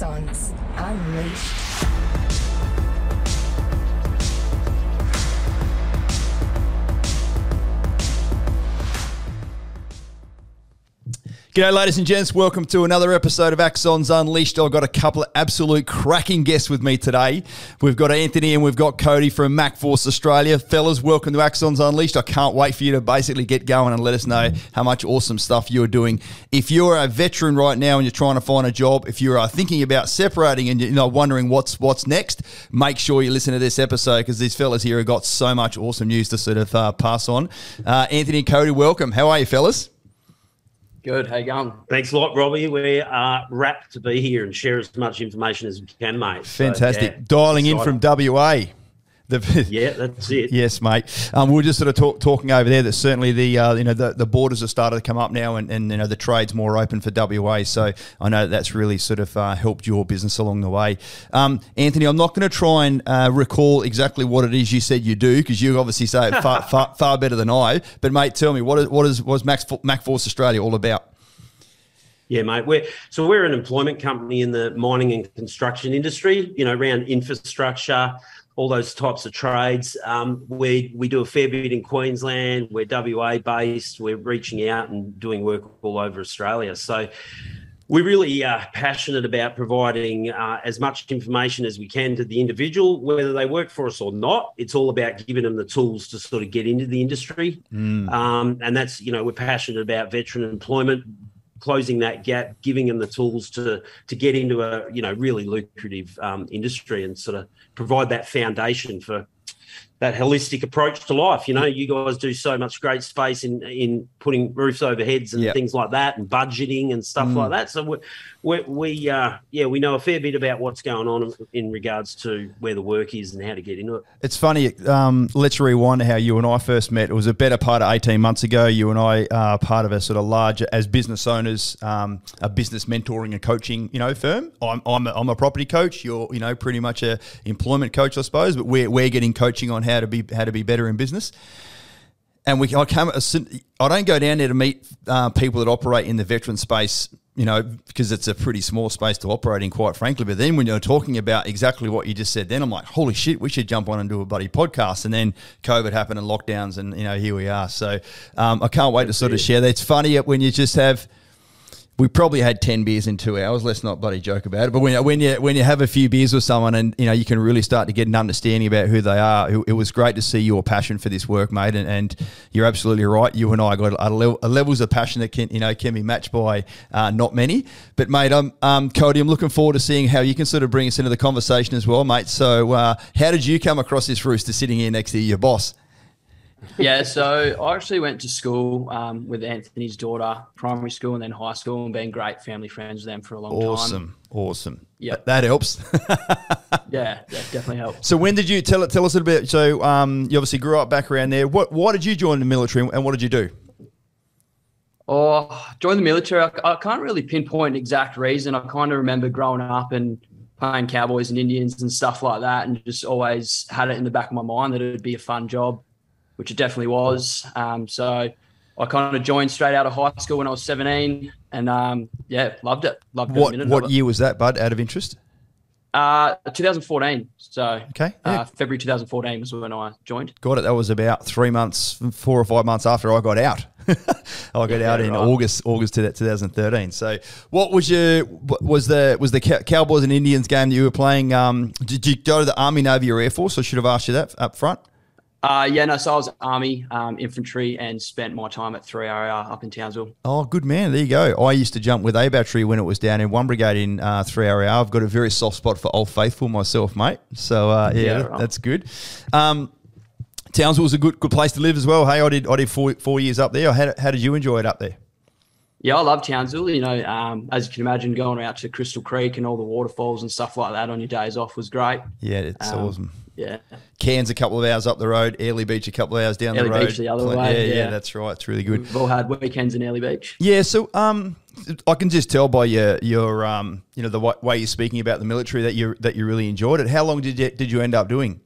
Axons Unleashed. G'day, ladies and gents. Welcome to another episode of Axons Unleashed. I've got a couple of absolute cracking guests with me today. We've got Anthony and we've got Cody from MacForce Australia. Fellas, welcome to Axons Unleashed. I can't wait for you to basically get going and let us know how much awesome stuff you're doing. If you're a veteran right now and you're trying to find a job, if you're uh, thinking about separating and you're wondering what's what's next, make sure you listen to this episode because these fellas here have got so much awesome news to sort of uh, pass on. Uh, Anthony Cody, welcome. How are you, fellas? Good. How you going? Thanks a lot, Robbie. We are rapt to be here and share as much information as we can, mate. Fantastic. So, yeah, Dialing in from WA. The, yeah, that's it. yes, mate. Um, we were just sort of talk, talking over there that certainly the uh, you know the, the borders have started to come up now, and, and you know the trade's more open for WA. So I know that's really sort of uh, helped your business along the way. Um, Anthony, I'm not going to try and uh, recall exactly what it is you said you do because you obviously say it far, far, far better than I. But mate, tell me what is what is was Max MacForce Australia all about? Yeah, mate. We're so we're an employment company in the mining and construction industry. You know, around infrastructure all those types of trades. Um, we we do a fair bit in Queensland. We're WA based. We're reaching out and doing work all over Australia. So we're really uh, passionate about providing uh, as much information as we can to the individual, whether they work for us or not. It's all about giving them the tools to sort of get into the industry, mm. um, and that's you know we're passionate about veteran employment, closing that gap, giving them the tools to to get into a you know really lucrative um, industry and sort of provide that foundation for that holistic approach to life. You know, you guys do so much great space in in putting roofs over heads and yep. things like that, and budgeting and stuff mm. like that. So we we, we uh, yeah we know a fair bit about what's going on in regards to where the work is and how to get into it. It's funny. Um, let's rewind how you and I first met. It was a better part of eighteen months ago. You and I are part of a sort of larger as business owners, um, a business mentoring and coaching you know firm. I'm I'm a, I'm a property coach. You're you know pretty much a employment coach, I suppose. But we're we're getting coaching on how to be how to be better in business. And we, I come, I don't go down there to meet uh, people that operate in the veteran space, you know, because it's a pretty small space to operate in, quite frankly. But then when you're talking about exactly what you just said, then I'm like, holy shit, we should jump on and do a buddy podcast. And then COVID happened and lockdowns, and you know, here we are. So um, I can't wait to sort of share that. It's funny when you just have we probably had 10 beers in two hours. Let's not bloody joke about it. But when, when you when you have a few beers with someone and you know you can really start to get an understanding about who they are, it, was great to see your passion for this work, mate. And, and you're absolutely right. You and I got a, a levels of passion that can you know can be matched by uh, not many. But mate, I'm um, Cody. I'm looking forward to seeing how you can sort of bring us into the conversation as well, mate. So uh, how did you come across this rooster sitting here next to your boss? Yeah, so I actually went to school um, with Anthony's daughter, primary school and then high school, and been great family friends with them for a long awesome, time. Awesome, awesome. Yeah, that, helps. yeah, that definitely helps. So when did you tell it? Tell us a little bit. So um, you obviously grew up back around there. What? Why did you join the military, and what did you do? Oh, joined the military. I, I can't really pinpoint an exact reason. I kind of remember growing up and playing Cowboys and Indians and stuff like that, and just always had it in the back of my mind that it would be a fun job which it definitely was. Um, so I kind of joined straight out of high school when I was 17 and um, yeah, loved it. Loved what, What year was that, Bud, out of interest? Uh, 2014. So okay, uh, yeah. uh, February 2014 was when I joined. Got it. That was about three months, four or five months after I got out. I got yeah, out in right. August, August 2013. So, what was your was the was the Cowboys and Indians game that you were playing? Um, did you go to the Army, Navy, or Air Force? I should have asked you that up front. Uh, yeah, no, so I was Army, um, infantry, and spent my time at 3RAR up in Townsville. Oh, good man. There you go. I used to jump with A Battery when it was down in 1 Brigade in uh, 3RAR. I've got a very soft spot for Old Faithful myself, mate. So, uh, yeah, yeah right. that's good. Um, Townsville was a good good place to live as well. Hey, I did I did four, four years up there. How, how did you enjoy it up there? Yeah, I love Townsville. You know, um, as you can imagine, going out to Crystal Creek and all the waterfalls and stuff like that on your days off was great. Yeah, it's um, awesome. Yeah. Cairns a couple of hours up the road, Airlie Beach a couple of hours down Airlie the road. Beach the other way. Yeah, yeah, yeah, that's right. It's really good. We've all had weekends in Airlie Beach. Yeah, so um, I can just tell by your your um, you know, the way you're speaking about the military that you that you really enjoyed it. How long did you did you end up doing?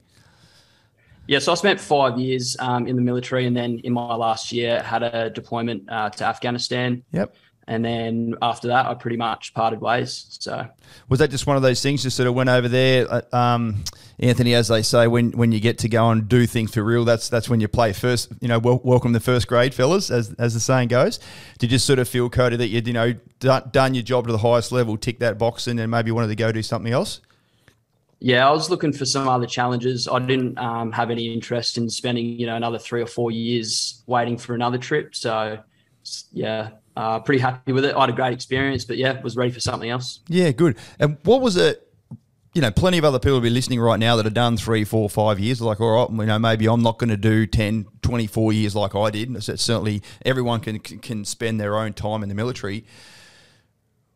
Yeah, so I spent five years um, in the military, and then in my last year had a deployment uh, to Afghanistan. Yep. And then after that, I pretty much parted ways. So was that just one of those things? Just sort of went over there, uh, um, Anthony, as they say, when when you get to go and do things for real, that's that's when you play first. You know, wel- welcome the first grade, fellas, as as the saying goes. Did you sort of feel, Cody, that you'd you know done, done your job to the highest level, tick that box, and then maybe wanted to go do something else? Yeah, I was looking for some other challenges. I didn't um, have any interest in spending, you know, another three or four years waiting for another trip. So, yeah, uh, pretty happy with it. I had a great experience, but yeah, was ready for something else. Yeah, good. And what was it? You know, plenty of other people will be listening right now that have done three, four, five years. Like, all right, you know, maybe I'm not going to do 10, 24 years like I did. Certainly, everyone can can spend their own time in the military.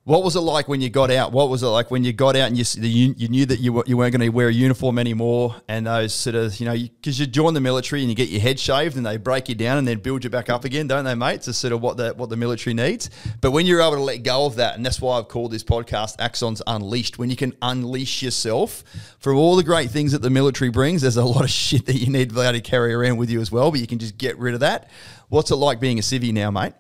What was it like when you got out? What was it like when you got out and you you, knew that you, you weren't going to wear a uniform anymore? And those sort of, you know, because you, you, join the military and you get your head shaved and they break you down and then build you back up again, don't they, mate? It's sort of what the, what the military needs. But when you're able to let go of that, and that's why I've called this podcast Axons Unleashed, when you can unleash yourself from all the great things that the military brings, there's a lot of shit that you need to be able to carry around with you as well, but you can just get rid of that. What's it like being a civvy now, mate?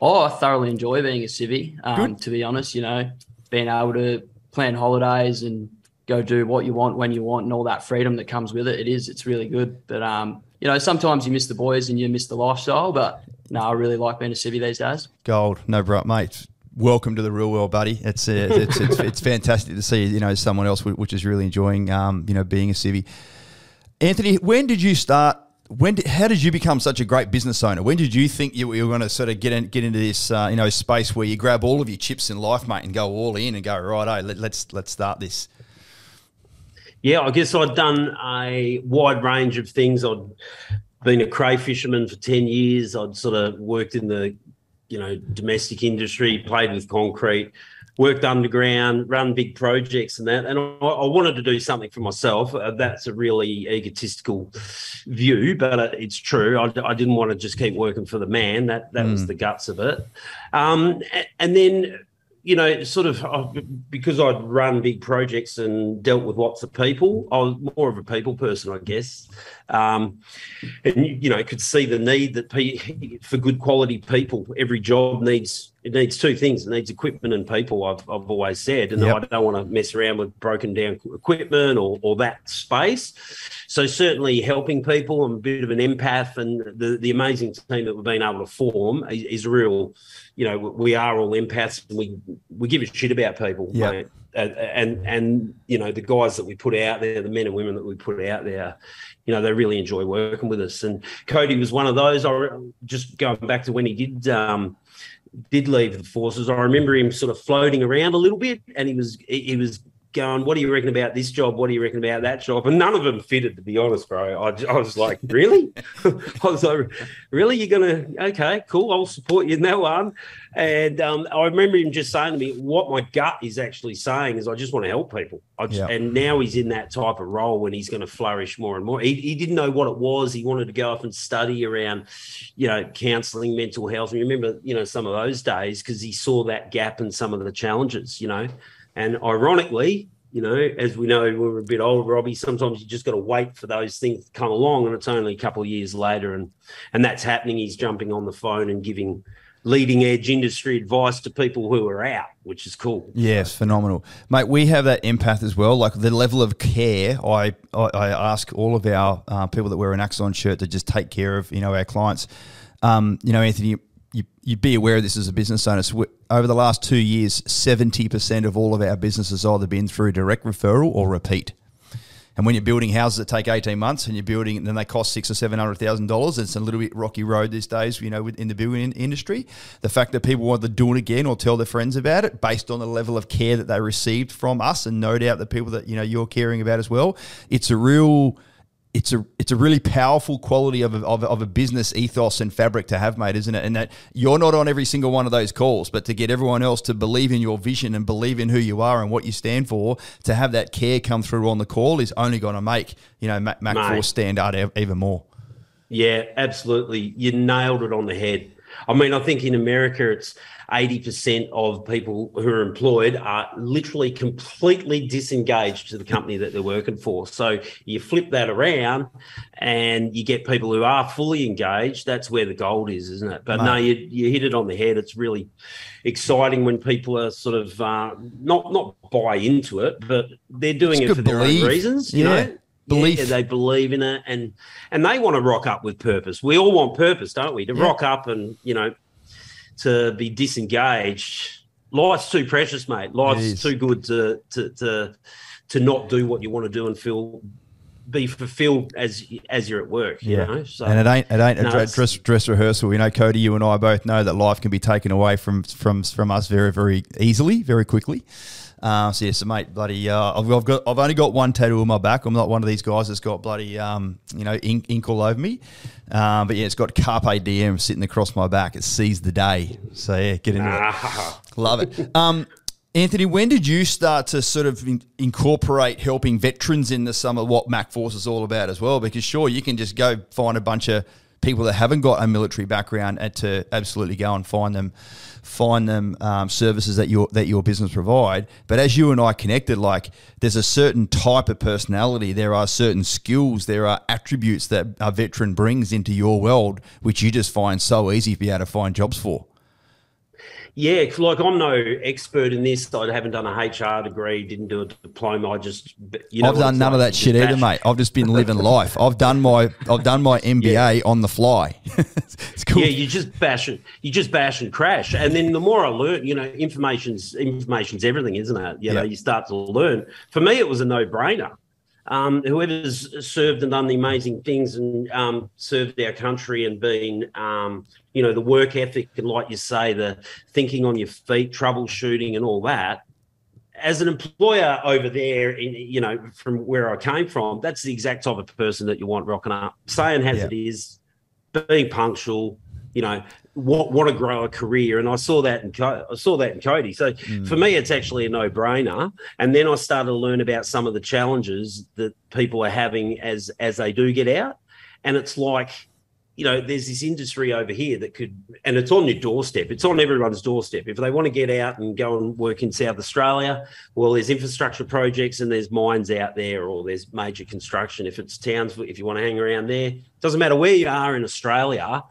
Oh, I thoroughly enjoy being a civvy. Um, to be honest, you know, being able to plan holidays and go do what you want when you want and all that freedom that comes with it. It is, it's really good. But um, you know, sometimes you miss the boys and you miss the lifestyle. But no, I really like being a civvy these days. Gold, no, bro, mate. Welcome to the real world, buddy. It's uh, it's, it's, it's, fantastic to see you know someone else which is really enjoying um, you know being a civvy. Anthony, when did you start when did, how did you become such a great business owner? When did you think you, you were going to sort of get in, get into this uh, you know space where you grab all of your chips in life, mate, and go all in and go right? Oh, let, let's let's start this. Yeah, I guess I'd done a wide range of things. I'd been a cray fisherman for ten years. I'd sort of worked in the you know domestic industry, played with concrete, worked underground, run big projects and that. And I, I wanted to do something for myself. Uh, that's a really egotistical view, but uh, it's true. I, I, didn't want to just keep working for the man. That that mm. was the guts of it. Um, and then you know, sort of uh, because I'd run big projects and dealt with lots of people, I was more of a people person, I guess. Um, and you know, could see the need that pe- for good quality people. Every job needs it needs two things: it needs equipment and people. I've, I've always said, and yep. I don't want to mess around with broken down equipment or, or that space. So certainly helping people. I'm a bit of an empath, and the the amazing team that we've been able to form is, is real you know, we are all empaths and we we give a shit about people. Yeah. And, and and you know the guys that we put out there, the men and women that we put out there, you know they really enjoy working with us. And Cody was one of those. I just going back to when he did um, did leave the forces. I remember him sort of floating around a little bit, and he was he was going, what do you reckon about this job? What do you reckon about that job? And none of them fitted, to be honest, bro. I, I was like, really? I was like, really? You're going to, okay, cool. I'll support you in that one. And um, I remember him just saying to me, what my gut is actually saying is, I just want to help people. Just, yeah. And now he's in that type of role when he's going to flourish more and more. He, he didn't know what it was. He wanted to go off and study around, you know, counseling, mental health. And remember, you know, some of those days because he saw that gap and some of the challenges, you know. And ironically, you know, as we know, we're a bit old, Robbie. Sometimes you just got to wait for those things to come along, and it's only a couple of years later, and and that's happening. He's jumping on the phone and giving leading edge industry advice to people who are out, which is cool. Yes, phenomenal, mate. We have that empath as well. Like the level of care, I I, I ask all of our uh, people that wear an Axon shirt to just take care of you know our clients. Um, you know, Anthony, you'd be aware of this as a business owner. So over the last two years, 70% of all of our businesses have either been through direct referral or repeat. And when you're building houses that take 18 months and you're building, and then they cost six or seven hundred thousand dollars. It's a little bit rocky road these days, you know, in the building industry. The fact that people want to do it again or tell their friends about it, based on the level of care that they received from us, and no doubt the people that you know you're caring about as well. It's a real it's a it's a really powerful quality of a, of, of, a business ethos and fabric to have, mate, isn't it? And that you're not on every single one of those calls, but to get everyone else to believe in your vision and believe in who you are and what you stand for, to have that care come through on the call is only going to make you know Mac, Mac Force stand out even more. Yeah, absolutely. You nailed it on the head. I mean, I think in America it's 80% of people who are employed are literally completely disengaged to the company that they're working for. So you flip that around and you get people who are fully engaged. That's where the gold is, isn't it? But Mate. no, you, you hit it on the head. It's really exciting when people are sort of uh, not not buy into it, but they're doing it's it for their own reasons. You yeah. know, belief. Yeah, they believe in it, and and they want to rock up with purpose. We all want purpose, don't we? To yeah. rock up and you know to be disengaged. Life's too precious, mate. Life's too good to to to to not do what you want to do and feel be fulfilled as as you're at work. Yeah, you know? so, and it ain't it ain't no, a dress dress rehearsal. You know, Cody, you and I both know that life can be taken away from from from us very very easily, very quickly. Uh, so yeah, so mate, bloody, uh, I've, I've, got, I've only got one tattoo on my back. I'm not one of these guys that's got bloody, um, you know, ink, ink all over me. Um, but yeah, it's got carpe diem sitting across my back. It seize the day. So yeah, get into it. Love it. Um, Anthony, when did you start to sort of in- incorporate helping veterans into some of what MacForce is all about as well? Because sure, you can just go find a bunch of people that haven't got a military background to absolutely go and find them find them um, services that your that your business provide. But as you and I connected, like there's a certain type of personality, there are certain skills, there are attributes that a veteran brings into your world, which you just find so easy to be able to find jobs for. Yeah, like I'm no expert in this. I haven't done a HR degree, didn't do a diploma. I just, you know, I've done none like, of that shit either, mate. I've just been living life. I've done my, I've done my MBA yeah. on the fly. it's cool. Yeah, you just bash it, you just bash and crash, and then the more I learn, you know, information's information's everything, isn't it? You know, you start to learn. For me, it was a no brainer. Um, whoever's served and done the amazing things and um, served our country and been um, you know the work ethic and like you say the thinking on your feet troubleshooting and all that as an employer over there in you know from where i came from that's the exact type of person that you want rocking up saying as yeah. it is being punctual you know want, want to grow a career and i saw that in Co- i saw that in cody so mm. for me it's actually a no-brainer and then i started to learn about some of the challenges that people are having as as they do get out and it's like you know, there's this industry over here that could, and it's on your doorstep. It's on everyone's doorstep. If they want to get out and go and work in South Australia, well, there's infrastructure projects and there's mines out there, or there's major construction. If it's towns, if you want to hang around there, doesn't matter where you are in Australia.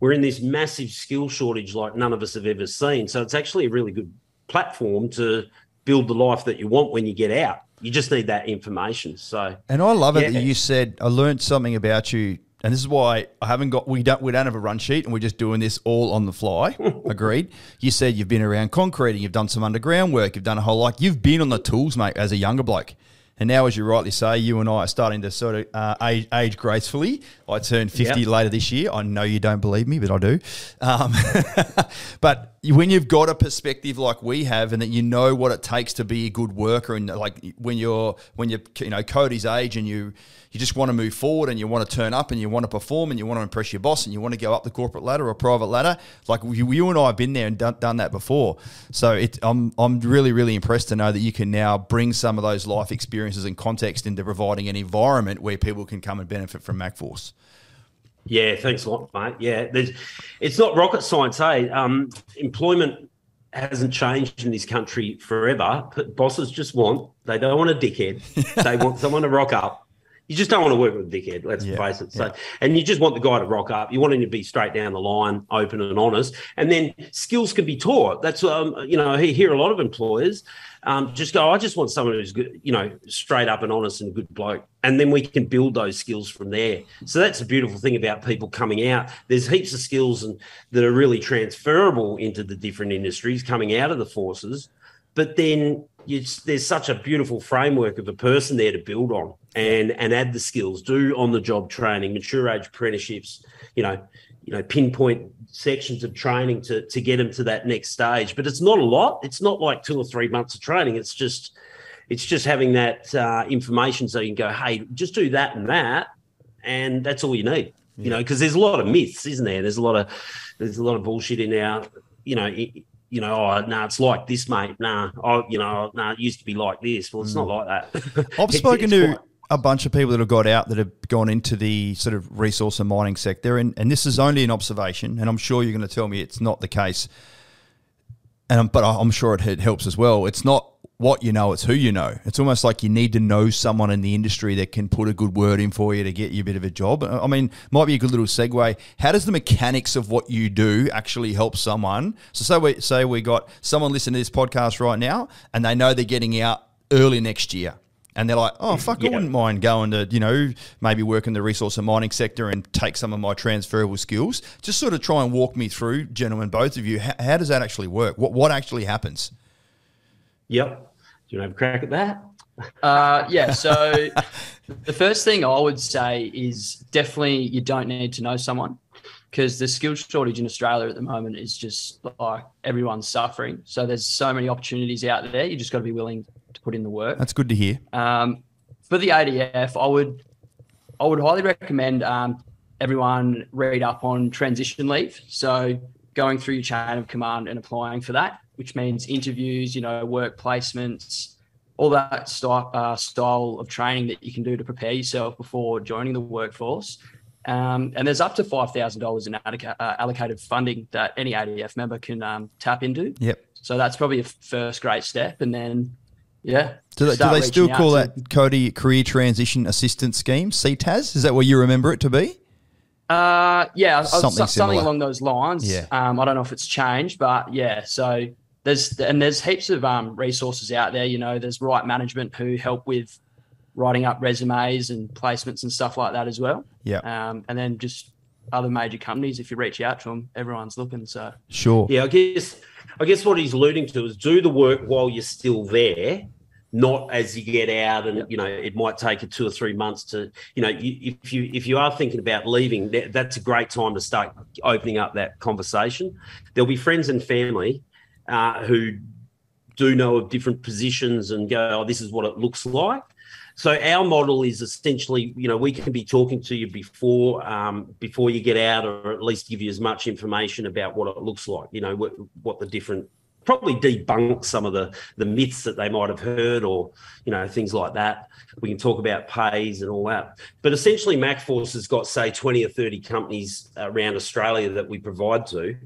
We're in this massive skill shortage like none of us have ever seen. So it's actually a really good platform to build the life that you want when you get out. You just need that information. So, and I love it yeah. that you said I learned something about you and this is why I haven't got we don't we don't have a run sheet and we're just doing this all on the fly. Agreed. You said you've been around concreting, you've done some underground work, you've done a whole like you've been on the tools, mate, as a younger bloke. And now, as you rightly say, you and I are starting to sort of uh, age, age, gracefully. I turn 50 yep. later this year. I know you don't believe me, but I do. Um, but when you've got a perspective like we have, and that you know what it takes to be a good worker, and like when you're when you're you know Cody's age, and you you just want to move forward and you want to turn up and you want to perform and you want to impress your boss and you want to go up the corporate ladder or private ladder. Like you, you and I have been there and done, done that before. So it, I'm, I'm really, really impressed to know that you can now bring some of those life experiences and context into providing an environment where people can come and benefit from MacForce. Yeah, thanks a lot, mate. Yeah, it's not rocket science, hey. Um, employment hasn't changed in this country forever. But bosses just want, they don't want a dickhead. they want someone to rock up you just don't want to work with a dickhead, let's yeah, face it. So, yeah. and you just want the guy to rock up. You want him to be straight down the line, open and honest. And then skills can be taught. That's, um, you know, I hear a lot of employers um, just go, I just want someone who's good, you know, straight up and honest and a good bloke. And then we can build those skills from there. So that's a beautiful thing about people coming out. There's heaps of skills and that are really transferable into the different industries coming out of the forces. But then you, there's such a beautiful framework of a person there to build on and and add the skills, do on the job training, mature age apprenticeships, you know, you know, pinpoint sections of training to to get them to that next stage. But it's not a lot. It's not like two or three months of training. It's just it's just having that uh, information so you can go, hey, just do that and that, and that's all you need. Yeah. You know, because there's a lot of myths, isn't there? There's a lot of there's a lot of bullshit in our, you know, you know, oh, no, nah, it's like this, mate. Nah, oh, you know, nah, it used to be like this. Well, it's mm. not like that. I've spoken to quite... a bunch of people that have got out that have gone into the sort of resource and mining sector, and, and this is only an observation, and I'm sure you're going to tell me it's not the case. and but I'm sure it, it helps as well. It's not what you know, it's who you know. It's almost like you need to know someone in the industry that can put a good word in for you to get you a bit of a job. I mean, might be a good little segue. How does the mechanics of what you do actually help someone? So say we say we got someone listening to this podcast right now and they know they're getting out early next year. And they're like, oh, mm, fuck, yeah. I wouldn't mind going to, you know, maybe work in the resource and mining sector and take some of my transferable skills. Just sort of try and walk me through, gentlemen, both of you. How, how does that actually work? What, what actually happens? Yep. Do you want to have a crack at that? Uh, yeah. So the first thing I would say is definitely you don't need to know someone because the skill shortage in Australia at the moment is just like everyone's suffering. So there's so many opportunities out there. You just got to be willing to put in the work. That's good to hear. Um, for the ADF, I would I would highly recommend um, everyone read up on transition leave. So going through your chain of command and applying for that which means interviews, you know, work placements, all that style, uh, style of training that you can do to prepare yourself before joining the workforce. Um, and there's up to five thousand dollars in alloca- uh, allocated funding that any ADF member can um, tap into. Yep. So that's probably a first great step, and then yeah. Do they, do they still call that Cody Career Transition Assistance Scheme CTAS? Is that what you remember it to be? Uh, yeah, something, something along those lines. Yeah. Um, I don't know if it's changed, but yeah. So there's and there's heaps of um, resources out there. You know, there's Right Management who help with writing up resumes and placements and stuff like that as well. Yeah. Um, and then just other major companies, if you reach out to them, everyone's looking. So sure. Yeah, I guess I guess what he's alluding to is do the work while you're still there, not as you get out and you know it might take you two or three months to you know you, if you if you are thinking about leaving that, that's a great time to start opening up that conversation there'll be friends and family uh, who do know of different positions and go, oh, this is what it looks like. So our model is essentially, you know, we can be talking to you before um, before you get out, or at least give you as much information about what it looks like. You know, what, what the different probably debunk some of the the myths that they might have heard or you know things like that. We can talk about pays and all that. But essentially macforce has got say 20 or 30 companies around australia that we provide to.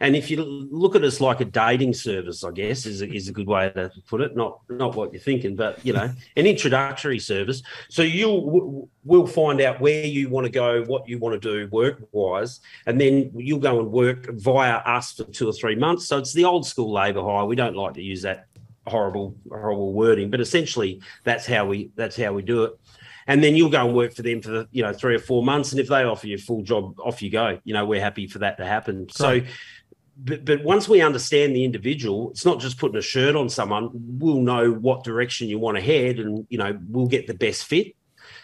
And if you look at us like a dating service i guess is a, is a good way to put it. Not not what you're thinking but you know an introductory service. So you'll we'll find out where you want to go what you want to do work wise and then you'll go and work via us for two or three months. So it's the old school labour hire we don't like to use that horrible horrible wording but essentially that's how we that's how we do it. And then you'll go and work for them for you know three or four months and if they offer you a full job off you go. You know we're happy for that to happen. Great. so but, but once we understand the individual it's not just putting a shirt on someone. We'll know what direction you want to head and you know we'll get the best fit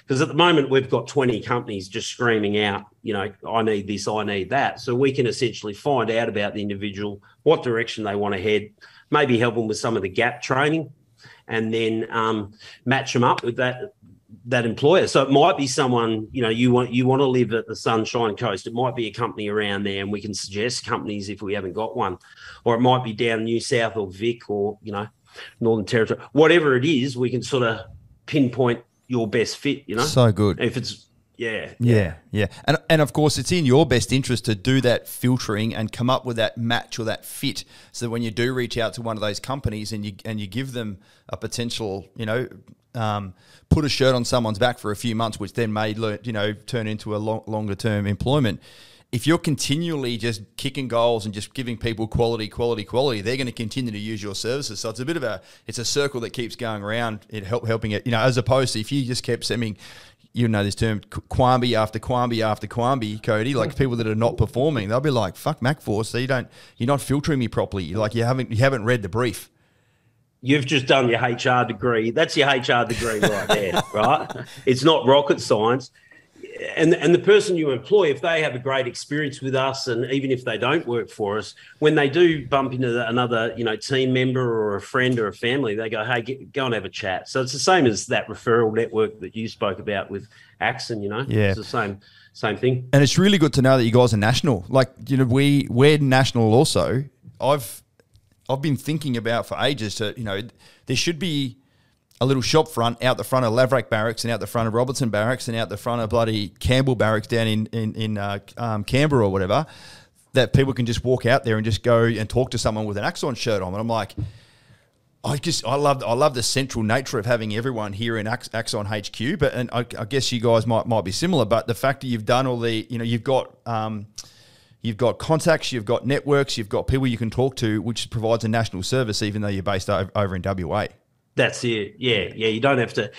because at the moment we've got 20 companies just screaming out you know i need this i need that so we can essentially find out about the individual what direction they want to head maybe help them with some of the gap training, and then um, match them up with that that employer. So it might be someone you know you want you want to live at the Sunshine Coast. It might be a company around there, and we can suggest companies if we haven't got one, or it might be down New South or Vic or you know Northern Territory, whatever it is. We can sort of pinpoint your best fit. You know, so good. If it's yeah, yeah, yeah, and and of course, it's in your best interest to do that filtering and come up with that match or that fit, so that when you do reach out to one of those companies and you and you give them a potential, you know, um, put a shirt on someone's back for a few months, which then may learn, you know turn into a long, longer term employment. If you're continually just kicking goals and just giving people quality, quality, quality, they're going to continue to use your services. So it's a bit of a it's a circle that keeps going around. It help helping it, you know, as opposed to if you just kept sending you know this term Quamby after Quamby after Quamby, Cody. Like hmm. people that are not performing, they'll be like, "Fuck MacForce, so you don't, you're not filtering me properly. You're Like you haven't, you haven't read the brief." You've just done your HR degree. That's your HR degree right there, right? It's not rocket science and and the person you employ, if they have a great experience with us, and even if they don't work for us, when they do bump into another you know team member or a friend or a family, they go, "Hey, get, go and have a chat." So it's the same as that referral network that you spoke about with Axon. You know, yeah, it's the same same thing. And it's really good to know that you guys are national. Like you know, we we're national also. I've I've been thinking about for ages to you know there should be a little shop front out the front of Lavarack Barracks and out the front of Robertson Barracks and out the front of bloody Campbell Barracks down in in, in uh, um, Canberra or whatever. that people can just walk out there and just go and talk to someone with an Axon shirt on. And I'm like, I just I love I love the central nature of having everyone here in Axon HQ. But and I, I, guess you guys might might be similar. But the fact that you've done all the you know you've got um, you've got contacts, you've got networks, you've got people you can talk to, which provides a national service, even though you're based over in WA. That's it. Yeah, yeah. You don't have to.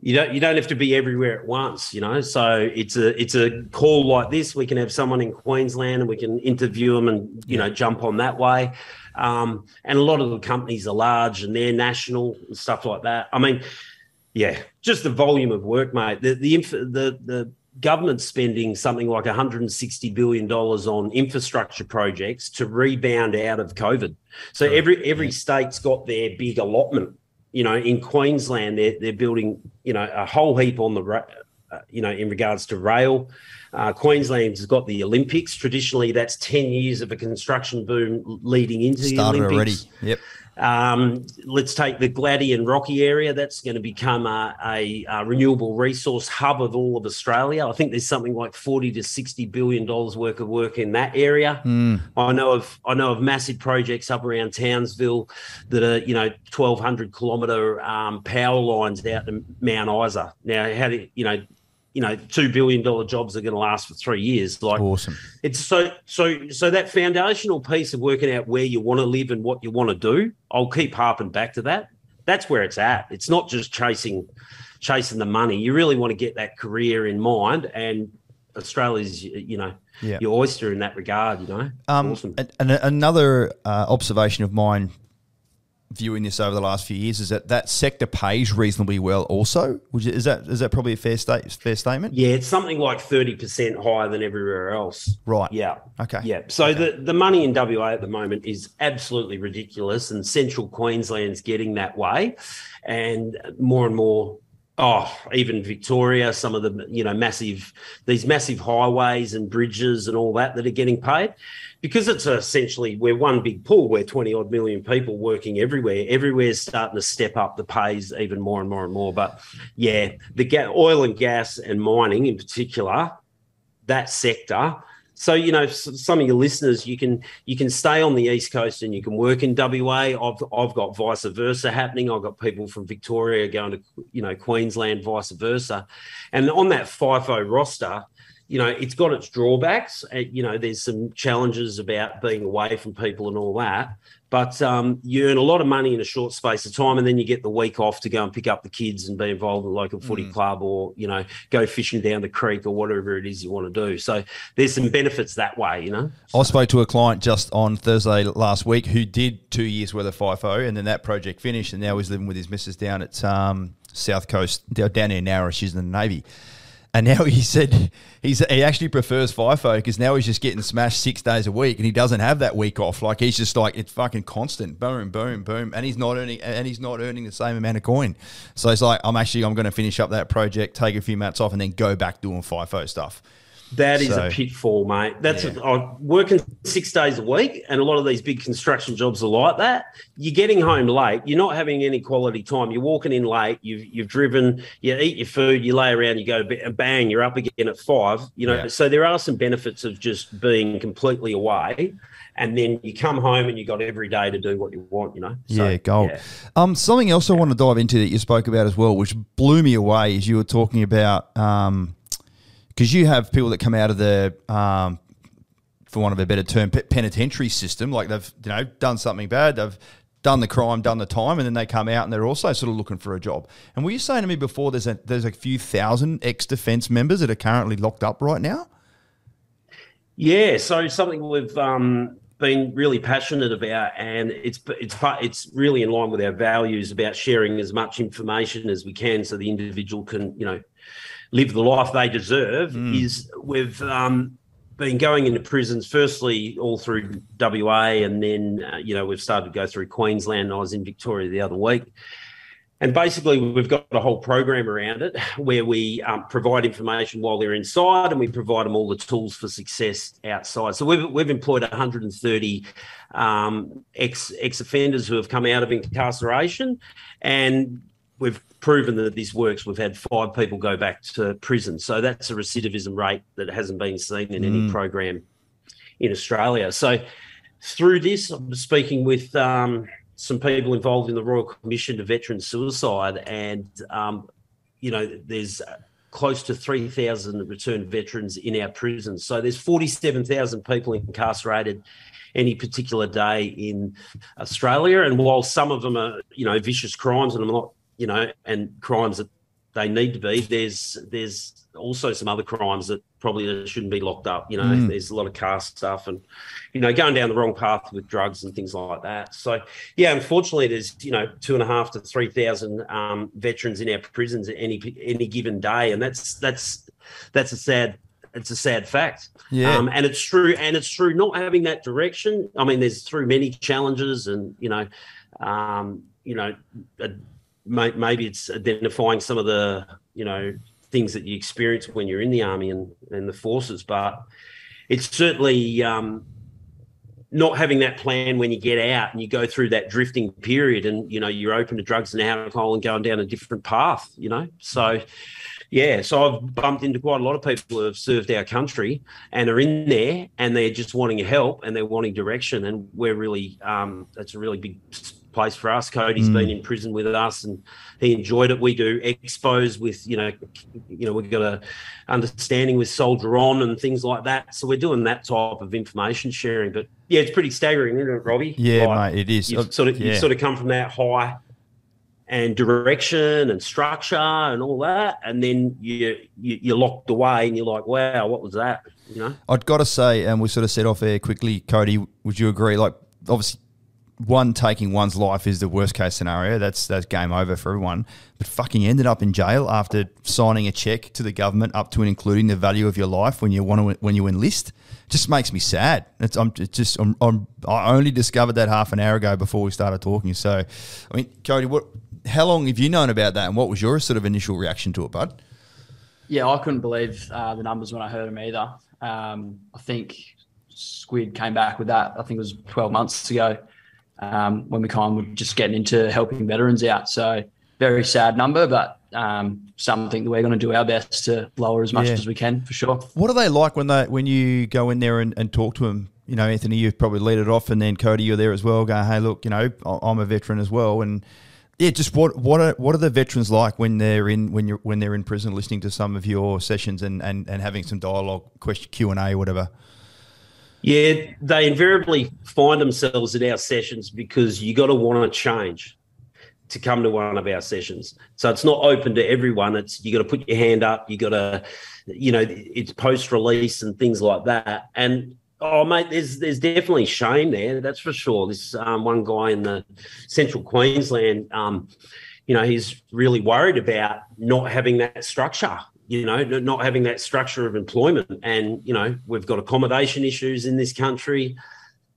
You don't. You don't have to be everywhere at once. You know. So it's a it's a call like this. We can have someone in Queensland and we can interview them and you yeah. know jump on that way. Um, and a lot of the companies are large and they're national and stuff like that. I mean, yeah, just the volume of work, mate. The the the the government spending something like 160 billion dollars on infrastructure projects to rebound out of COVID. So every every state's got their big allotment. You know, in Queensland, they're they're building you know a whole heap on the uh, you know in regards to rail. Uh, Queensland's got the Olympics. Traditionally, that's 10 years of a construction boom leading into Started the Olympics. already. Yep. Um, let's take the Gladdy and Rocky area. That's going to become a, a, a, renewable resource hub of all of Australia. I think there's something like 40 to 60 billion dollars worth of work in that area. Mm. I know of I know of massive projects up around Townsville that are you know 1,200 kilometre um, power lines out to Mount Isa. Now, how do you know? You know, two billion dollar jobs are going to last for three years. Like, awesome. It's so so so that foundational piece of working out where you want to live and what you want to do. I'll keep harping back to that. That's where it's at. It's not just chasing chasing the money. You really want to get that career in mind, and Australia's you know yeah. your oyster in that regard. You know, um, awesome. And, another uh, observation of mine viewing this over the last few years is that that sector pays reasonably well. Also, Which, is that is that probably a fair state fair statement? Yeah, it's something like thirty percent higher than everywhere else. Right. Yeah. Okay. Yeah. So okay. the the money in WA at the moment is absolutely ridiculous, and Central Queensland's getting that way, and more and more oh even victoria some of the you know massive these massive highways and bridges and all that that are getting paid because it's essentially we're one big pool. We're 20 odd million people working everywhere. Everywhere's starting to step up the pays even more and more and more. But yeah, the ga- oil and gas and mining in particular, that sector. So you know, some of your listeners, you can you can stay on the east coast and you can work in WA. I've I've got vice versa happening. I've got people from Victoria going to you know Queensland, vice versa, and on that FIFO roster, you know, it's got its drawbacks. Uh, you know, there's some challenges about being away from people and all that. But um, you earn a lot of money in a short space of time, and then you get the week off to go and pick up the kids and be involved in a local footy mm. club, or you know, go fishing down the creek or whatever it is you want to do. So there's some benefits that way. You know, I spoke to a client just on Thursday last week who did two years worth of FIFO, and then that project finished, and now he's living with his missus down at um, South Coast, down near Nowra. She's in the Navy and now he said he's he actually prefers FIFO because now he's just getting smashed six days a week and he doesn't have that week off. Like he's just like it's fucking constant, boom, boom, boom, and he's not earning and he's not earning the same amount of coin. So it's like I'm actually I'm going to finish up that project, take a few months off, and then go back doing FIFO stuff. That is so, a pitfall, mate. That's yeah. a, I'm working six days a week, and a lot of these big construction jobs are like that. You're getting home late. You're not having any quality time. You're walking in late. You've you've driven. You eat your food. You lay around. You go to bed, and bang, you're up again at five. You know, yeah. so there are some benefits of just being completely away and then you come home and you got every day to do what you want, you know. So, yeah, gold. Yeah. Um, something else I want to dive into that you spoke about as well, which blew me away, is you were talking about um, because you have people that come out of the, um, for want of a better term, penitentiary system. Like they've you know done something bad, they've done the crime, done the time, and then they come out and they're also sort of looking for a job. And were you saying to me before there's a there's a few thousand ex defence members that are currently locked up right now? Yeah, so something we've um, been really passionate about, and it's it's it's really in line with our values about sharing as much information as we can, so the individual can you know live the life they deserve mm. is we've um, been going into prisons firstly all through WA and then uh, you know we've started to go through Queensland I was in Victoria the other week and basically we've got a whole program around it where we um, provide information while they're inside and we provide them all the tools for success outside so we've, we've employed 130 um, ex ex offenders who have come out of incarceration and we've proven that this works. We've had five people go back to prison. So that's a recidivism rate that hasn't been seen in mm. any program in Australia. So through this, I'm speaking with um, some people involved in the Royal Commission to Veteran Suicide, and um, you know, there's close to 3,000 returned veterans in our prisons. So there's 47,000 people incarcerated any particular day in Australia. And while some of them are, you know, vicious crimes and I'm not, you know, and crimes that they need to be, there's there's also some other crimes that probably shouldn't be locked up. You know, mm. there's a lot of caste stuff and, you know, going down the wrong path with drugs and things like that. So, yeah, unfortunately, there's, you know, two and a half to 3,000 um, veterans in our prisons at any, any given day. And that's, that's, that's a sad, it's a sad fact. Yeah. Um, and it's true. And it's true not having that direction. I mean, there's through many challenges and, you know, um, you know, uh, maybe it's identifying some of the, you know, things that you experience when you're in the army and, and the forces. But it's certainly um, not having that plan when you get out and you go through that drifting period and you know you're open to drugs and alcohol and going down a different path. You know, so yeah, so I've bumped into quite a lot of people who have served our country and are in there and they're just wanting help and they're wanting direction. And we're really, um, that's a really big place for us. Cody's mm. been in prison with us, and he enjoyed it. We do expos with you know, you know, we've got a understanding with Soldier On and things like that. So we're doing that type of information sharing. But yeah, it's pretty staggering, isn't it, Robbie? Yeah, like, mate, it is. You've sort of yeah. you sort of come from that high and direction and structure and all that, and then you, you you're locked away, and you're like, wow, what was that? You know, I'd got to say, and we sort of set off air quickly, Cody. Would you agree? Like, obviously one taking one's life is the worst case scenario. That's that's game over for everyone. But fucking ended up in jail after signing a check to the government up to and including the value of your life when you want to when you enlist. Just makes me sad. It's I'm it's just I'm, I'm, i only discovered that half an hour ago before we started talking. So, I mean, Cody, what? How long have you known about that, and what was your sort of initial reaction to it, bud? Yeah, I couldn't believe uh, the numbers when I heard them either. Um, I think Squid came back with that. I think it was 12 months ago um, when we kind of were just getting into helping veterans out. So very sad number, but um, something that we're going to do our best to lower as much yeah. as we can for sure. What are they like when they when you go in there and, and talk to them? You know, Anthony, you've probably led it off, and then Cody, you're there as well. Going, hey, look, you know, I'm a veteran as well, and yeah, just what what are what are the veterans like when they're in when you're when they're in prison, listening to some of your sessions and and, and having some dialogue, question Q and A, whatever. Yeah, they invariably find themselves at our sessions because you got to want to change to come to one of our sessions. So it's not open to everyone. It's you got to put your hand up. You got to, you know, it's post release and things like that. And oh mate, there's there's definitely shame there. That's for sure. This um, one guy in the central Queensland, um, you know, he's really worried about not having that structure you know, not having that structure of employment. And, you know, we've got accommodation issues in this country.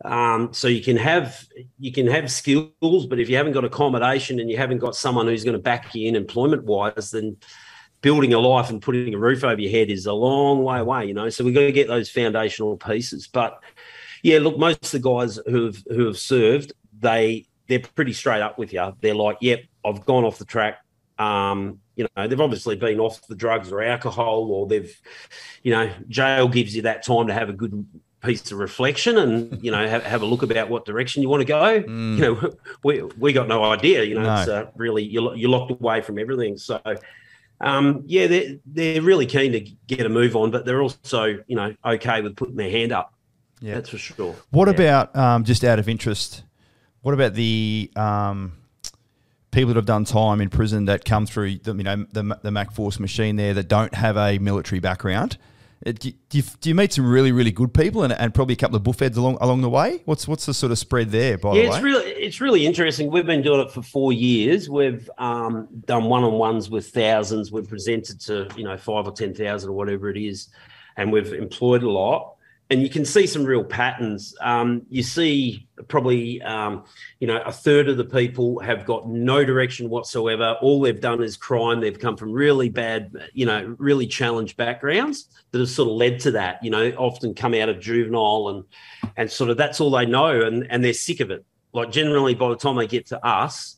Um, so you can have you can have skills, but if you haven't got accommodation and you haven't got someone who's going to back you in employment wise, then building a life and putting a roof over your head is a long way away, you know. So we've got to get those foundational pieces. But yeah, look, most of the guys who have who have served, they they're pretty straight up with you. They're like, "Yep, I've gone off the track. Um, you know, they've obviously been off the drugs or alcohol, or they've, you know, jail gives you that time to have a good piece of reflection and you know have, have a look about what direction you want to go. Mm. You know, we we got no idea. You know, no. it's uh, really you're, you're locked away from everything. So. Um, yeah, they're, they're really keen to get a move on, but they're also, you know, okay with putting their hand up. Yeah, that's for sure. What yeah. about um, just out of interest? What about the um, people that have done time in prison that come through the you know the, the Mac Force machine there that don't have a military background. Uh, do you, do you, meet some really really good people and, and probably a couple of buffheads along along the way? What's what's the sort of spread there? By yeah, the way, it's really it's really interesting. We've been doing it for four years. We've um, done one on ones with thousands. We've presented to you know five or ten thousand or whatever it is, and we've employed a lot and you can see some real patterns. Um, you see probably, um, you know, a third of the people have got no direction whatsoever. All they've done is crime. They've come from really bad, you know, really challenged backgrounds that have sort of led to that. You know, often come out of juvenile and and sort of that's all they know, and and they're sick of it. Like generally, by the time they get to us,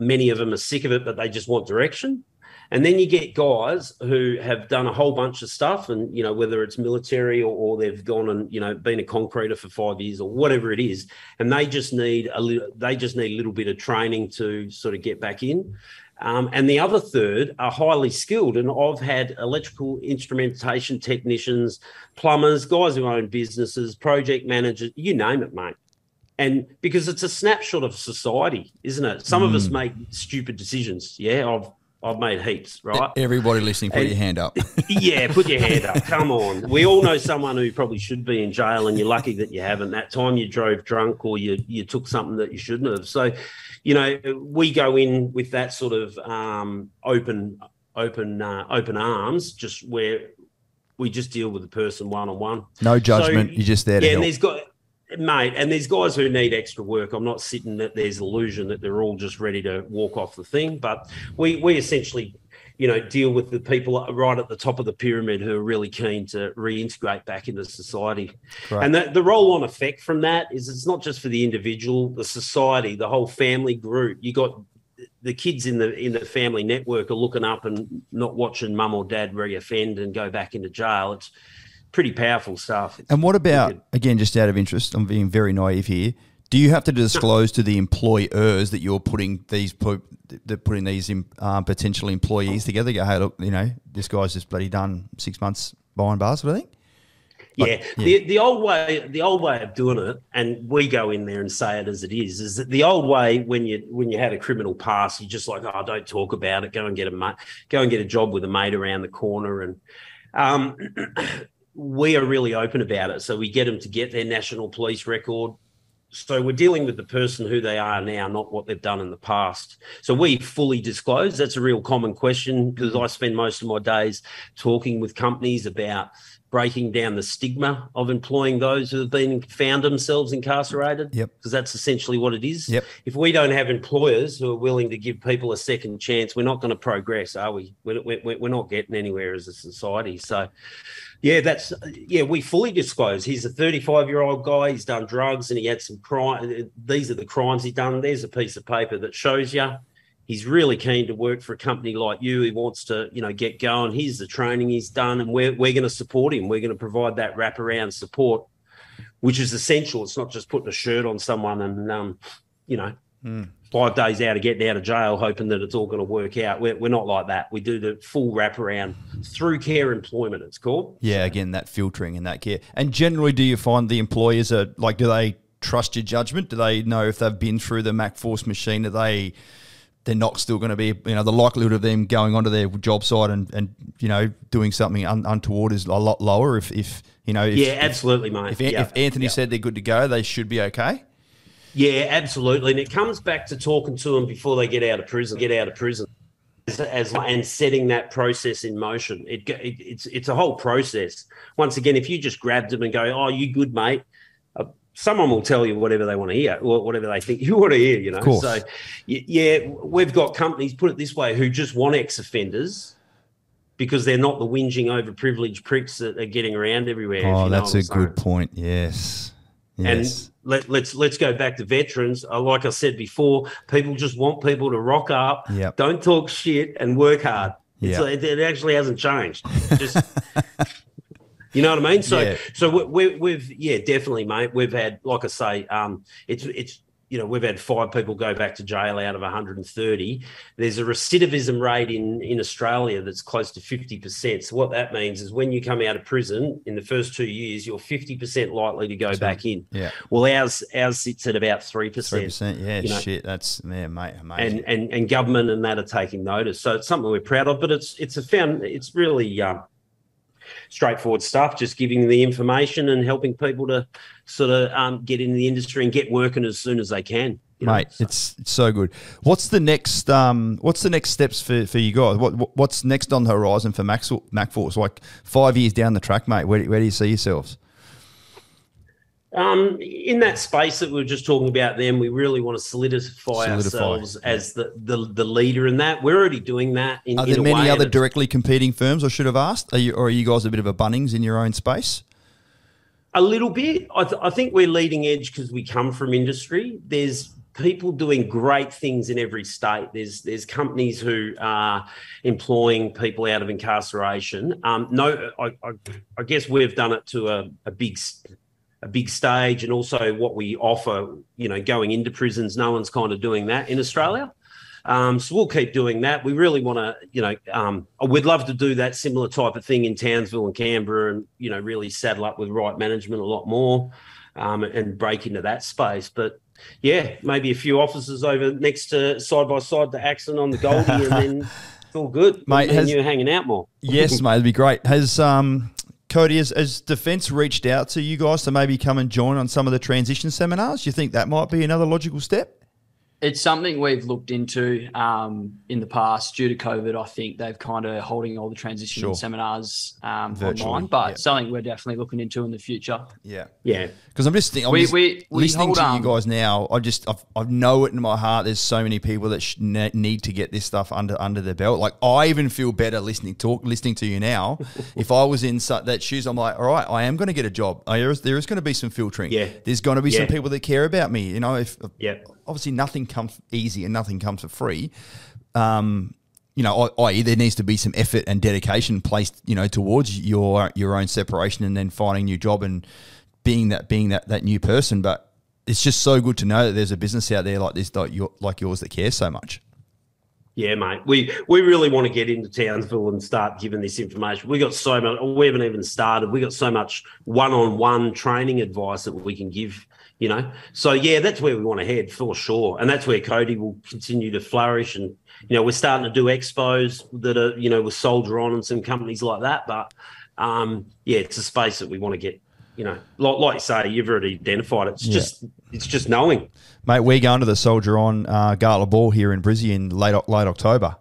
many of them are sick of it, but they just want direction. And then you get guys who have done a whole bunch of stuff, and you know whether it's military or, or they've gone and you know been a concreter for five years or whatever it is, and they just need a little, they just need a little bit of training to sort of get back in. Um, and the other third are highly skilled. And I've had electrical instrumentation technicians, plumbers, guys who own businesses, project managers, you name it, mate. And because it's a snapshot of society, isn't it? Some mm. of us make stupid decisions. Yeah, I've I've made heaps, right? Everybody listening, put and, your hand up. yeah, put your hand up. Come on. We all know someone who probably should be in jail, and you're lucky that you haven't. That time you drove drunk or you you took something that you shouldn't have. So, you know, we go in with that sort of um, open open uh, open arms, just where we just deal with the person one on one. No judgment. So, you're just there. yeah, help. and there's got mate, and there's guys who need extra work. I'm not sitting that there's illusion that they're all just ready to walk off the thing, but we we essentially, you know, deal with the people right at the top of the pyramid who are really keen to reintegrate back into society. Right. And the, the roll-on effect from that is it's not just for the individual, the society, the whole family group. You got the kids in the in the family network are looking up and not watching mum or dad reoffend and go back into jail. It's pretty powerful stuff. And what about again, just out of interest? I'm being very naive here. Do you have to disclose to the employers that you're putting these that putting these um, potential employees together? Go, hey, look, you know, this guy's just bloody done six months behind bars, sort of thing. Like, yeah, yeah. The, the old way, the old way of doing it, and we go in there and say it as it is. Is that the old way when you when you had a criminal past, you're just like, oh, don't talk about it. Go and get a mate, go and get a job with a mate around the corner, and um, we are really open about it. So we get them to get their national police record. So we're dealing with the person who they are now, not what they've done in the past. So we fully disclose. That's a real common question because I spend most of my days talking with companies about breaking down the stigma of employing those who have been found themselves incarcerated. Yep. Because that's essentially what it is. Yep. If we don't have employers who are willing to give people a second chance, we're not going to progress, are we? We're, we're, we're not getting anywhere as a society. So yeah, that's yeah. We fully disclose. He's a 35 year old guy. He's done drugs and he had some crime. These are the crimes he's done. There's a piece of paper that shows you. He's really keen to work for a company like you. He wants to, you know, get going. Here's the training he's done, and we're we're going to support him. We're going to provide that wraparound support, which is essential. It's not just putting a shirt on someone and, um, you know, mm five days out of getting out of jail, hoping that it's all going to work out. We're, we're not like that. We do the full wraparound through care employment, it's called. Yeah, again, that filtering and that care. And generally, do you find the employers are like, do they trust your judgment? Do they know if they've been through the MacForce machine? Are they they're not still going to be, you know, the likelihood of them going onto their job site and, and you know, doing something un- untoward is a lot lower if, if you know, if, yeah, absolutely, mate. If, if Anthony said they're good to go, they should be okay. Yeah, absolutely. And it comes back to talking to them before they get out of prison, get out of prison. As, as, and setting that process in motion. It, it, it's it's a whole process. Once again, if you just grabbed them and go, "Oh, you good, mate," uh, someone will tell you whatever they want to hear or whatever they think you want to hear. You know, so yeah, we've got companies. Put it this way, who just want ex-offenders because they're not the whinging, overprivileged pricks that are getting around everywhere. Oh, that's a good point. Yes. Yes. And let, let's let's go back to veterans. Uh, like I said before, people just want people to rock up, yep. don't talk shit, and work hard. Yep. It, it actually hasn't changed. Just you know what I mean. So yeah. so we, we've yeah definitely, mate. We've had like I say, um, it's it's you know, we've had five people go back to jail out of 130. There's a recidivism rate in, in Australia that's close to 50%. So, what that means is when you come out of prison in the first two years, you're 50% likely to go so, back in. Yeah. Well, ours ours sits at about 3%. 3%, yeah, you know? shit. That's, yeah, mate, amazing. And, and, and government and that are taking notice. So, it's something we're proud of, but it's, it's a found, it's really, um, straightforward stuff, just giving the information and helping people to sort of um, get into the industry and get working as soon as they can. You know, Mate, so. it's, it's so good. What's the next? Um, what's the next steps for, for you guys? What, what's next on the horizon for Max MacForce? Like five years down the track, mate. Where, where do you see yourselves? Um, in that space that we were just talking about, then we really want to solidify, solidify ourselves yeah. as the, the the leader in that. We're already doing that. In, are there many other directly competing firms? I should have asked. Are you, or are you guys a bit of a Bunnings in your own space? A little bit. I, th- I think we're leading edge because we come from industry. There's people doing great things in every state. There's there's companies who are employing people out of incarceration. Um, no, I, I, I, guess we've done it to a, a big a big stage, and also what we offer. You know, going into prisons, no one's kind of doing that in Australia. Um, so we'll keep doing that. We really want to, you know, um, we'd love to do that similar type of thing in Townsville and Canberra, and you know, really saddle up with right management a lot more, um, and break into that space. But yeah, maybe a few officers over next to side by side to Axon on the Goldie, and then it's all good, mate. And you're hanging out more. yes, mate, it'd be great. Has um, Cody, has, has Defence reached out to you guys to maybe come and join on some of the transition seminars? Do you think that might be another logical step? It's something we've looked into um, in the past due to COVID. I think they've kind of holding all the transition sure. seminars um, online, but yep. something we're definitely looking into in the future. Yeah, yeah. Because I'm just thinking, we, we, we listening hold, to um, you guys now. I just I've, I know it in my heart. There's so many people that sh- need to get this stuff under under their belt. Like I even feel better listening talk listening to you now. if I was in su- that shoes, I'm like, all right, I am going to get a job. There is, there is going to be some filtering. Yeah, there's going to be yeah. some people that care about me. You know, if yeah obviously nothing comes easy and nothing comes for free. Um, you know, i.e., there needs to be some effort and dedication placed, you know, towards your your own separation and then finding a new job and being that being that that new person. But it's just so good to know that there's a business out there like this, like yours, that cares so much. Yeah, mate. We we really want to get into Townsville and start giving this information. We got so much. We haven't even started. We got so much one-on-one training advice that we can give you know. So yeah, that's where we want to head for sure, and that's where Cody will continue to flourish. And you know, we're starting to do expos that are you know with Soldier On and some companies like that. But um, yeah, it's a space that we want to get. You know, like, like you say, you've already identified it. It's yeah. just it's just knowing. Mate, we're going to the Soldier On uh, Gala Ball here in Brisbane in late late October.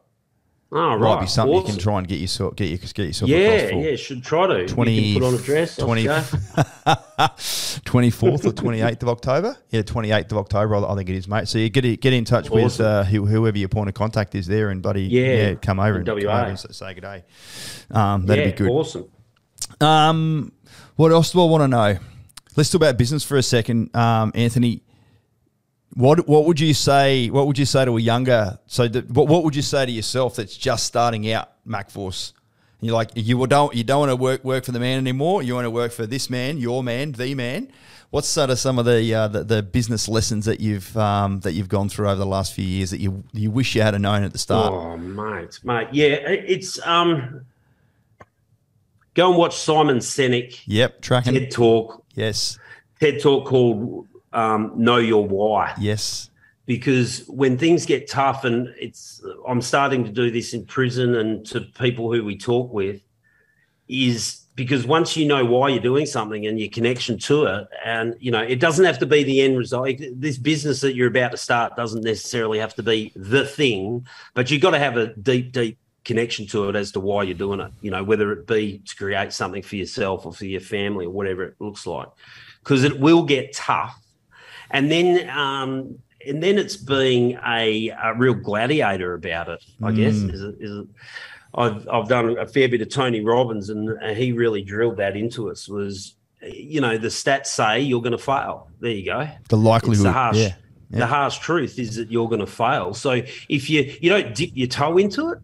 Oh, right. Might be something awesome. you can try and get yourself get, your, get yourself yeah, Yeah, should try to. 20, put on a dress. 20, 24th or 28th of October. Yeah, 28th of October, I think it is, mate. So you get get in touch awesome. with uh, whoever your point of contact is there and, buddy, yeah, yeah come over and, come over and say good day. Um, that'd yeah, be good. Awesome. Um, what else do I want to know? Let's talk about business for a second, um, Anthony. What what would you say? What would you say to a younger? So what what would you say to yourself that's just starting out MacForce? You're like you don't you don't want to work work for the man anymore. You want to work for this man, your man, the man. What's sort of some of the, uh, the, the business lessons that you've um, that you've gone through over the last few years that you you wish you had known at the start? Oh, mate, mate, yeah, it's um, go and watch Simon Sinek. Yep, tracking TED Talk. Yes, TED Talk called um, know your why. Yes. Because when things get tough, and it's, I'm starting to do this in prison and to people who we talk with, is because once you know why you're doing something and your connection to it, and you know, it doesn't have to be the end result. This business that you're about to start doesn't necessarily have to be the thing, but you've got to have a deep, deep connection to it as to why you're doing it. You know, whether it be to create something for yourself or for your family or whatever it looks like, because it will get tough and then um, and then it's being a, a real gladiator about it. I mm. guess is it, is it, I've I've done a fair bit of Tony Robbins, and he really drilled that into us. Was you know the stats say you're going to fail. There you go. The likelihood. The harsh, yeah. Yeah. The harsh truth is that you're going to fail. So if you you don't dip your toe into it,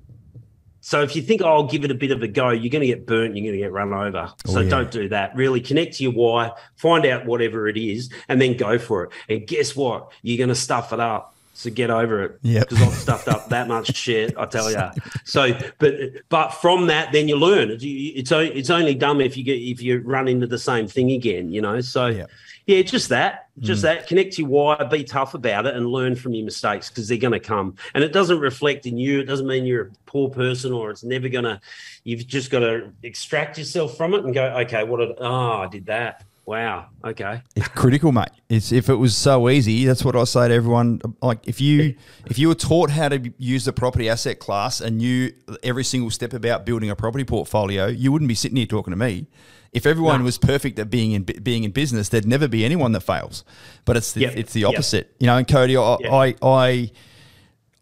so if you think, oh, I'll give it a bit of a go, you're going to get burnt, you're going to get run over. Oh, so yeah. don't do that. Really connect to your why, find out whatever it is, and then go for it. And guess what? You're going to stuff it up. So get over it. Yeah. Because I've stuffed up that much shit, I tell you. So, but but from that, then you learn. It's it's, it's only dumb if you get if you run into the same thing again, you know. So. Yeah yeah, just that, just mm. that. Connect your why, be tough about it, and learn from your mistakes because they're going to come. And it doesn't reflect in you. It doesn't mean you're a poor person or it's never going to. You've just got to extract yourself from it and go, okay, what did? Oh, I did that. Wow. Okay. It's critical, mate. It's if it was so easy. That's what I say to everyone. Like if you if you were taught how to use the property asset class and knew every single step about building a property portfolio, you wouldn't be sitting here talking to me. If everyone no. was perfect at being in being in business, there'd never be anyone that fails. But it's the, yep. it's the opposite, yep. you know. And Cody, I, yep. I, I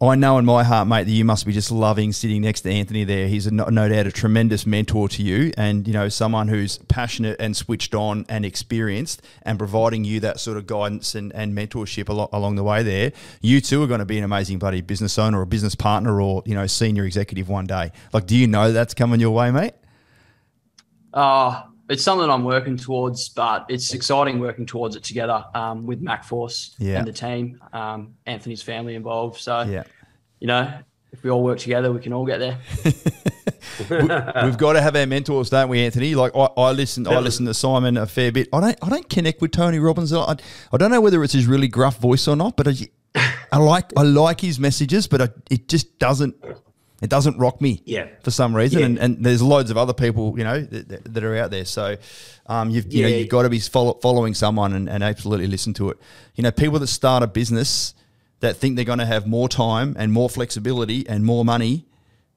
I know in my heart, mate, that you must be just loving sitting next to Anthony there. He's a, no, no doubt a tremendous mentor to you, and you know someone who's passionate and switched on and experienced, and providing you that sort of guidance and, and mentorship along, along the way. There, you too are going to be an amazing buddy, business owner or business partner or you know senior executive one day. Like, do you know that's coming your way, mate? Uh, it's something I'm working towards, but it's exciting working towards it together um, with MacForce Yeah. and the team, um, Anthony's family involved. So, Yeah. you know, if we all work together, we can all get there. We've got to have our mentors, don't we, Anthony? Like I, I listen, I listen to Simon a fair bit. I don't, I don't connect with Tony Robbins. I, I don't know whether it's his really gruff voice or not, but I, I like, I like his messages, but I, it just doesn't, it doesn't rock me. Yeah. For some reason, Yeah. and, and there's loads of other people, you know, that, that- are out there. So, um, you've, you know, you've got to be follow, following someone and, and absolutely listen to it. You know, people that start a business that think they're going to have more time and more flexibility and more money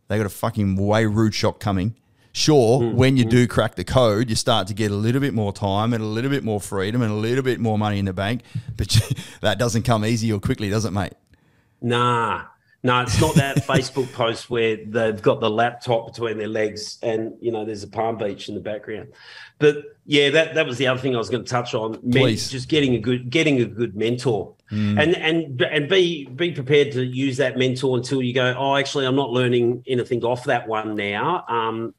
they got a fucking way rude shock coming. Sure, Hmm. when you do crack the code, you start to get a little bit more time and a little bit more freedom and a little bit more money in the bank. But that doesn't come easy or quickly, does it, mate? Nah, no, it's not that Facebook post where they've got the laptop between their legs and you know there's a palm beach in the background. But yeah, that that was the other thing I was going to touch on. Men- just getting a good getting a good mentor, and and and be be prepared to use that mentor until you go. Oh, actually, I'm not learning anything off that one now. Um,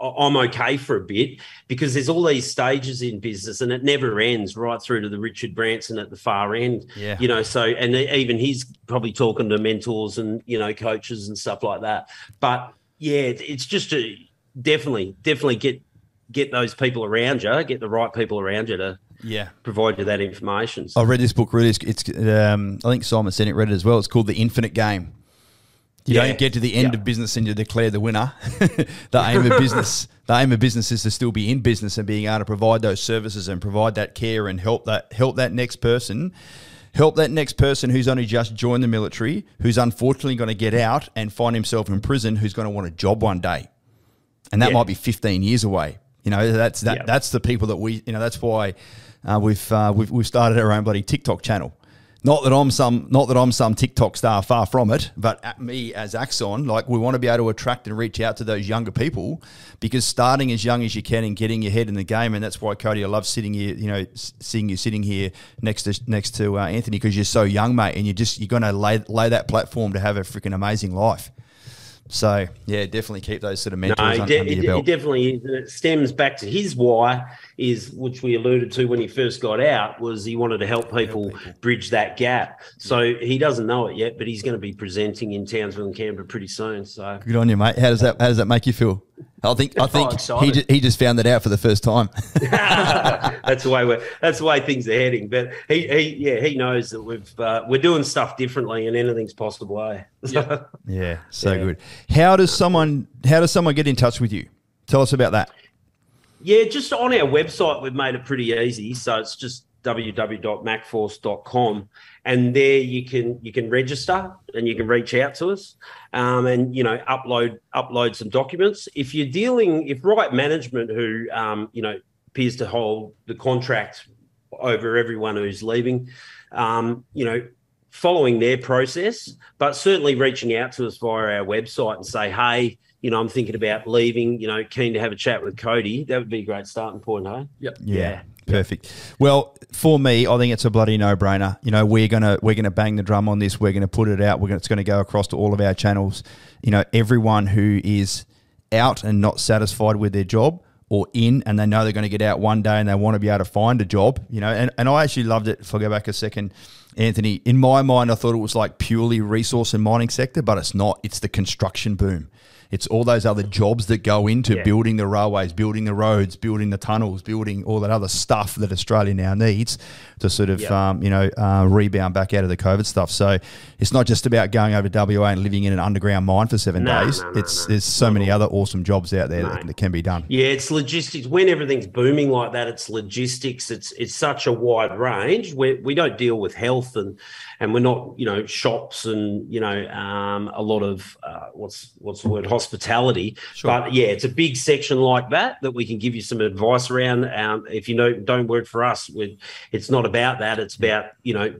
I'm okay for a bit because there's all these stages in business and it never ends right through to the Richard Branson at the far end. Yeah. You know, so and even he's probably talking to mentors and you know coaches and stuff like that. But yeah, it's just a definitely definitely get get those people around you, get the right people around you to Yeah. provide you that information. I read this book. Really, it's, it's um, I think Simon Sinek read it as well. It's called The Infinite Game. You Yeah. don't get to the end Yeah. of business and you declare the winner. the aim of business, the aim of business is to still be in business and being able to provide those services and provide that care and help that help that next person, help that next person who's only just joined the military, who's unfortunately going to get out and find himself in prison, who's going to want a job one day, and that Yeah. might be 15 years away. You know, that's that. That's the people that we. You know, that's why uh, we've, uh, we've we've started our own bloody TikTok channel. Not that I'm some, not that I'm some TikTok star, far from it. But at me as Axon, like we want to be able to attract and reach out to those younger people, because starting as young as you can and getting your head in the game, and that's why Cody, I love sitting here, you know, seeing you sitting here next to next to uh, Anthony, because you're so young, mate, and you just you're going to lay lay that platform to have a freaking amazing life. So yeah, definitely keep those sort of mentors No, un- it, de- under it, your it belt. definitely is. And it stems back to his why is, which we alluded to when he first got out, was he wanted to help people, bridge that gap. So he doesn't know it yet, but he's going to be presenting in Townsville and Canberra pretty soon. So Good on you, mate. How does that How does that make you feel? I think I think he, excited. he just found that out for the first time. that's the way we're, that's the way things are heading. But he, he yeah, he knows that we've uh, we're doing stuff differently, and anything's possible. Eh? Yeah. yeah, so Yeah. good. How does someone How does someone get in touch with you? Tell us about that. Yeah, just on our website, we've made it pretty easy. So it's just www.macforce.com, and there you can you can register and you can reach out to us, um, and you know upload upload some documents. If you're dealing, if right management who um, you know appears to hold the contract over everyone who's leaving, um, you know. Following their process, but certainly reaching out to us via our website and say, "Hey, you know, I'm thinking about leaving. You know, keen to have a chat with Cody. That would be a great starting point, hey? Yep. Yeah. Yeah. Perfect. Well, for me, I think it's a bloody no-brainer. You know, we're gonna we're gonna bang the drum on this. We're gonna put it out. We're gonna, it's gonna go across to all of our channels. You know, everyone who is out and not satisfied with their job or in and they know they're going to get out one day and they want to be able to find a job, you know, and, and I actually loved it. If I go back a second, Anthony, in my mind, I thought it was like purely resource and mining sector, but it's not. It's the construction boom. It's all those other jobs that go into Yeah. building the railways, building the roads, building the tunnels, building all that other stuff that Australia now needs to sort of, Yeah. um, you know, uh, rebound back out of the COVID stuff. So it's not just about going over to WA and living in an underground mine for seven No, days. no, no, it's there's so many other awesome jobs out there that, that can be done. Yeah, it's logistics. When everything's booming like that, it's logistics. It's it's such a wide range. We we don't deal with health and and we're not you know shops and you know um, a lot of uh, what's what's the word hospitality. Sure. But yeah, it's a big section like that that we can give you some advice around. Um, if you know don't work for us, it's not about that. It's about you know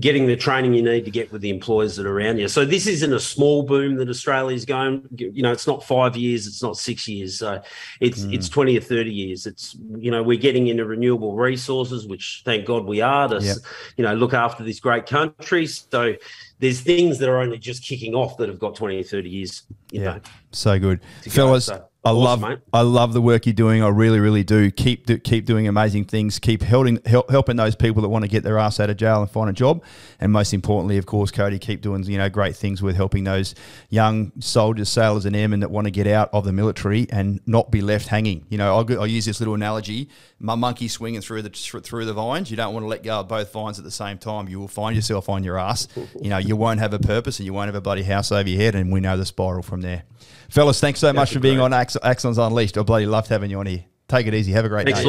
getting the training you need to get with the employers that are around you. So this isn't a small boom that Australia's going. You know, it's not five years, it's not six years. So it's mm. it's twenty or thirty years. It's you know we're getting into renewable resources, which thank God we are to yep. you know look after this great country. So there's things that are only just kicking off that have got 20 or 30 years. yeah, know, so good. Fellas, so. I awesome, love mate. I love the work you're doing. I really, really do. Keep do, keep doing amazing things. Keep helping help, helping those people that want to get their ass out of jail and find a job. And most importantly, of course, Cody, keep doing you know great things with helping those young soldiers, sailors, and airmen that want to get out of the military and not be left hanging. You know, I'll, I'll use this little analogy: my monkey swinging through the through the vines. You don't want to let go of both vines at the same time. You will find yourself on your ass. You know, you won't have a purpose and you won't have a bloody house over your head. And we know the spiral from there. Fellas, thanks so much for being great. on Axons Unleashed. I bloody loved having you on here. Take it easy. Have a great Thanks day.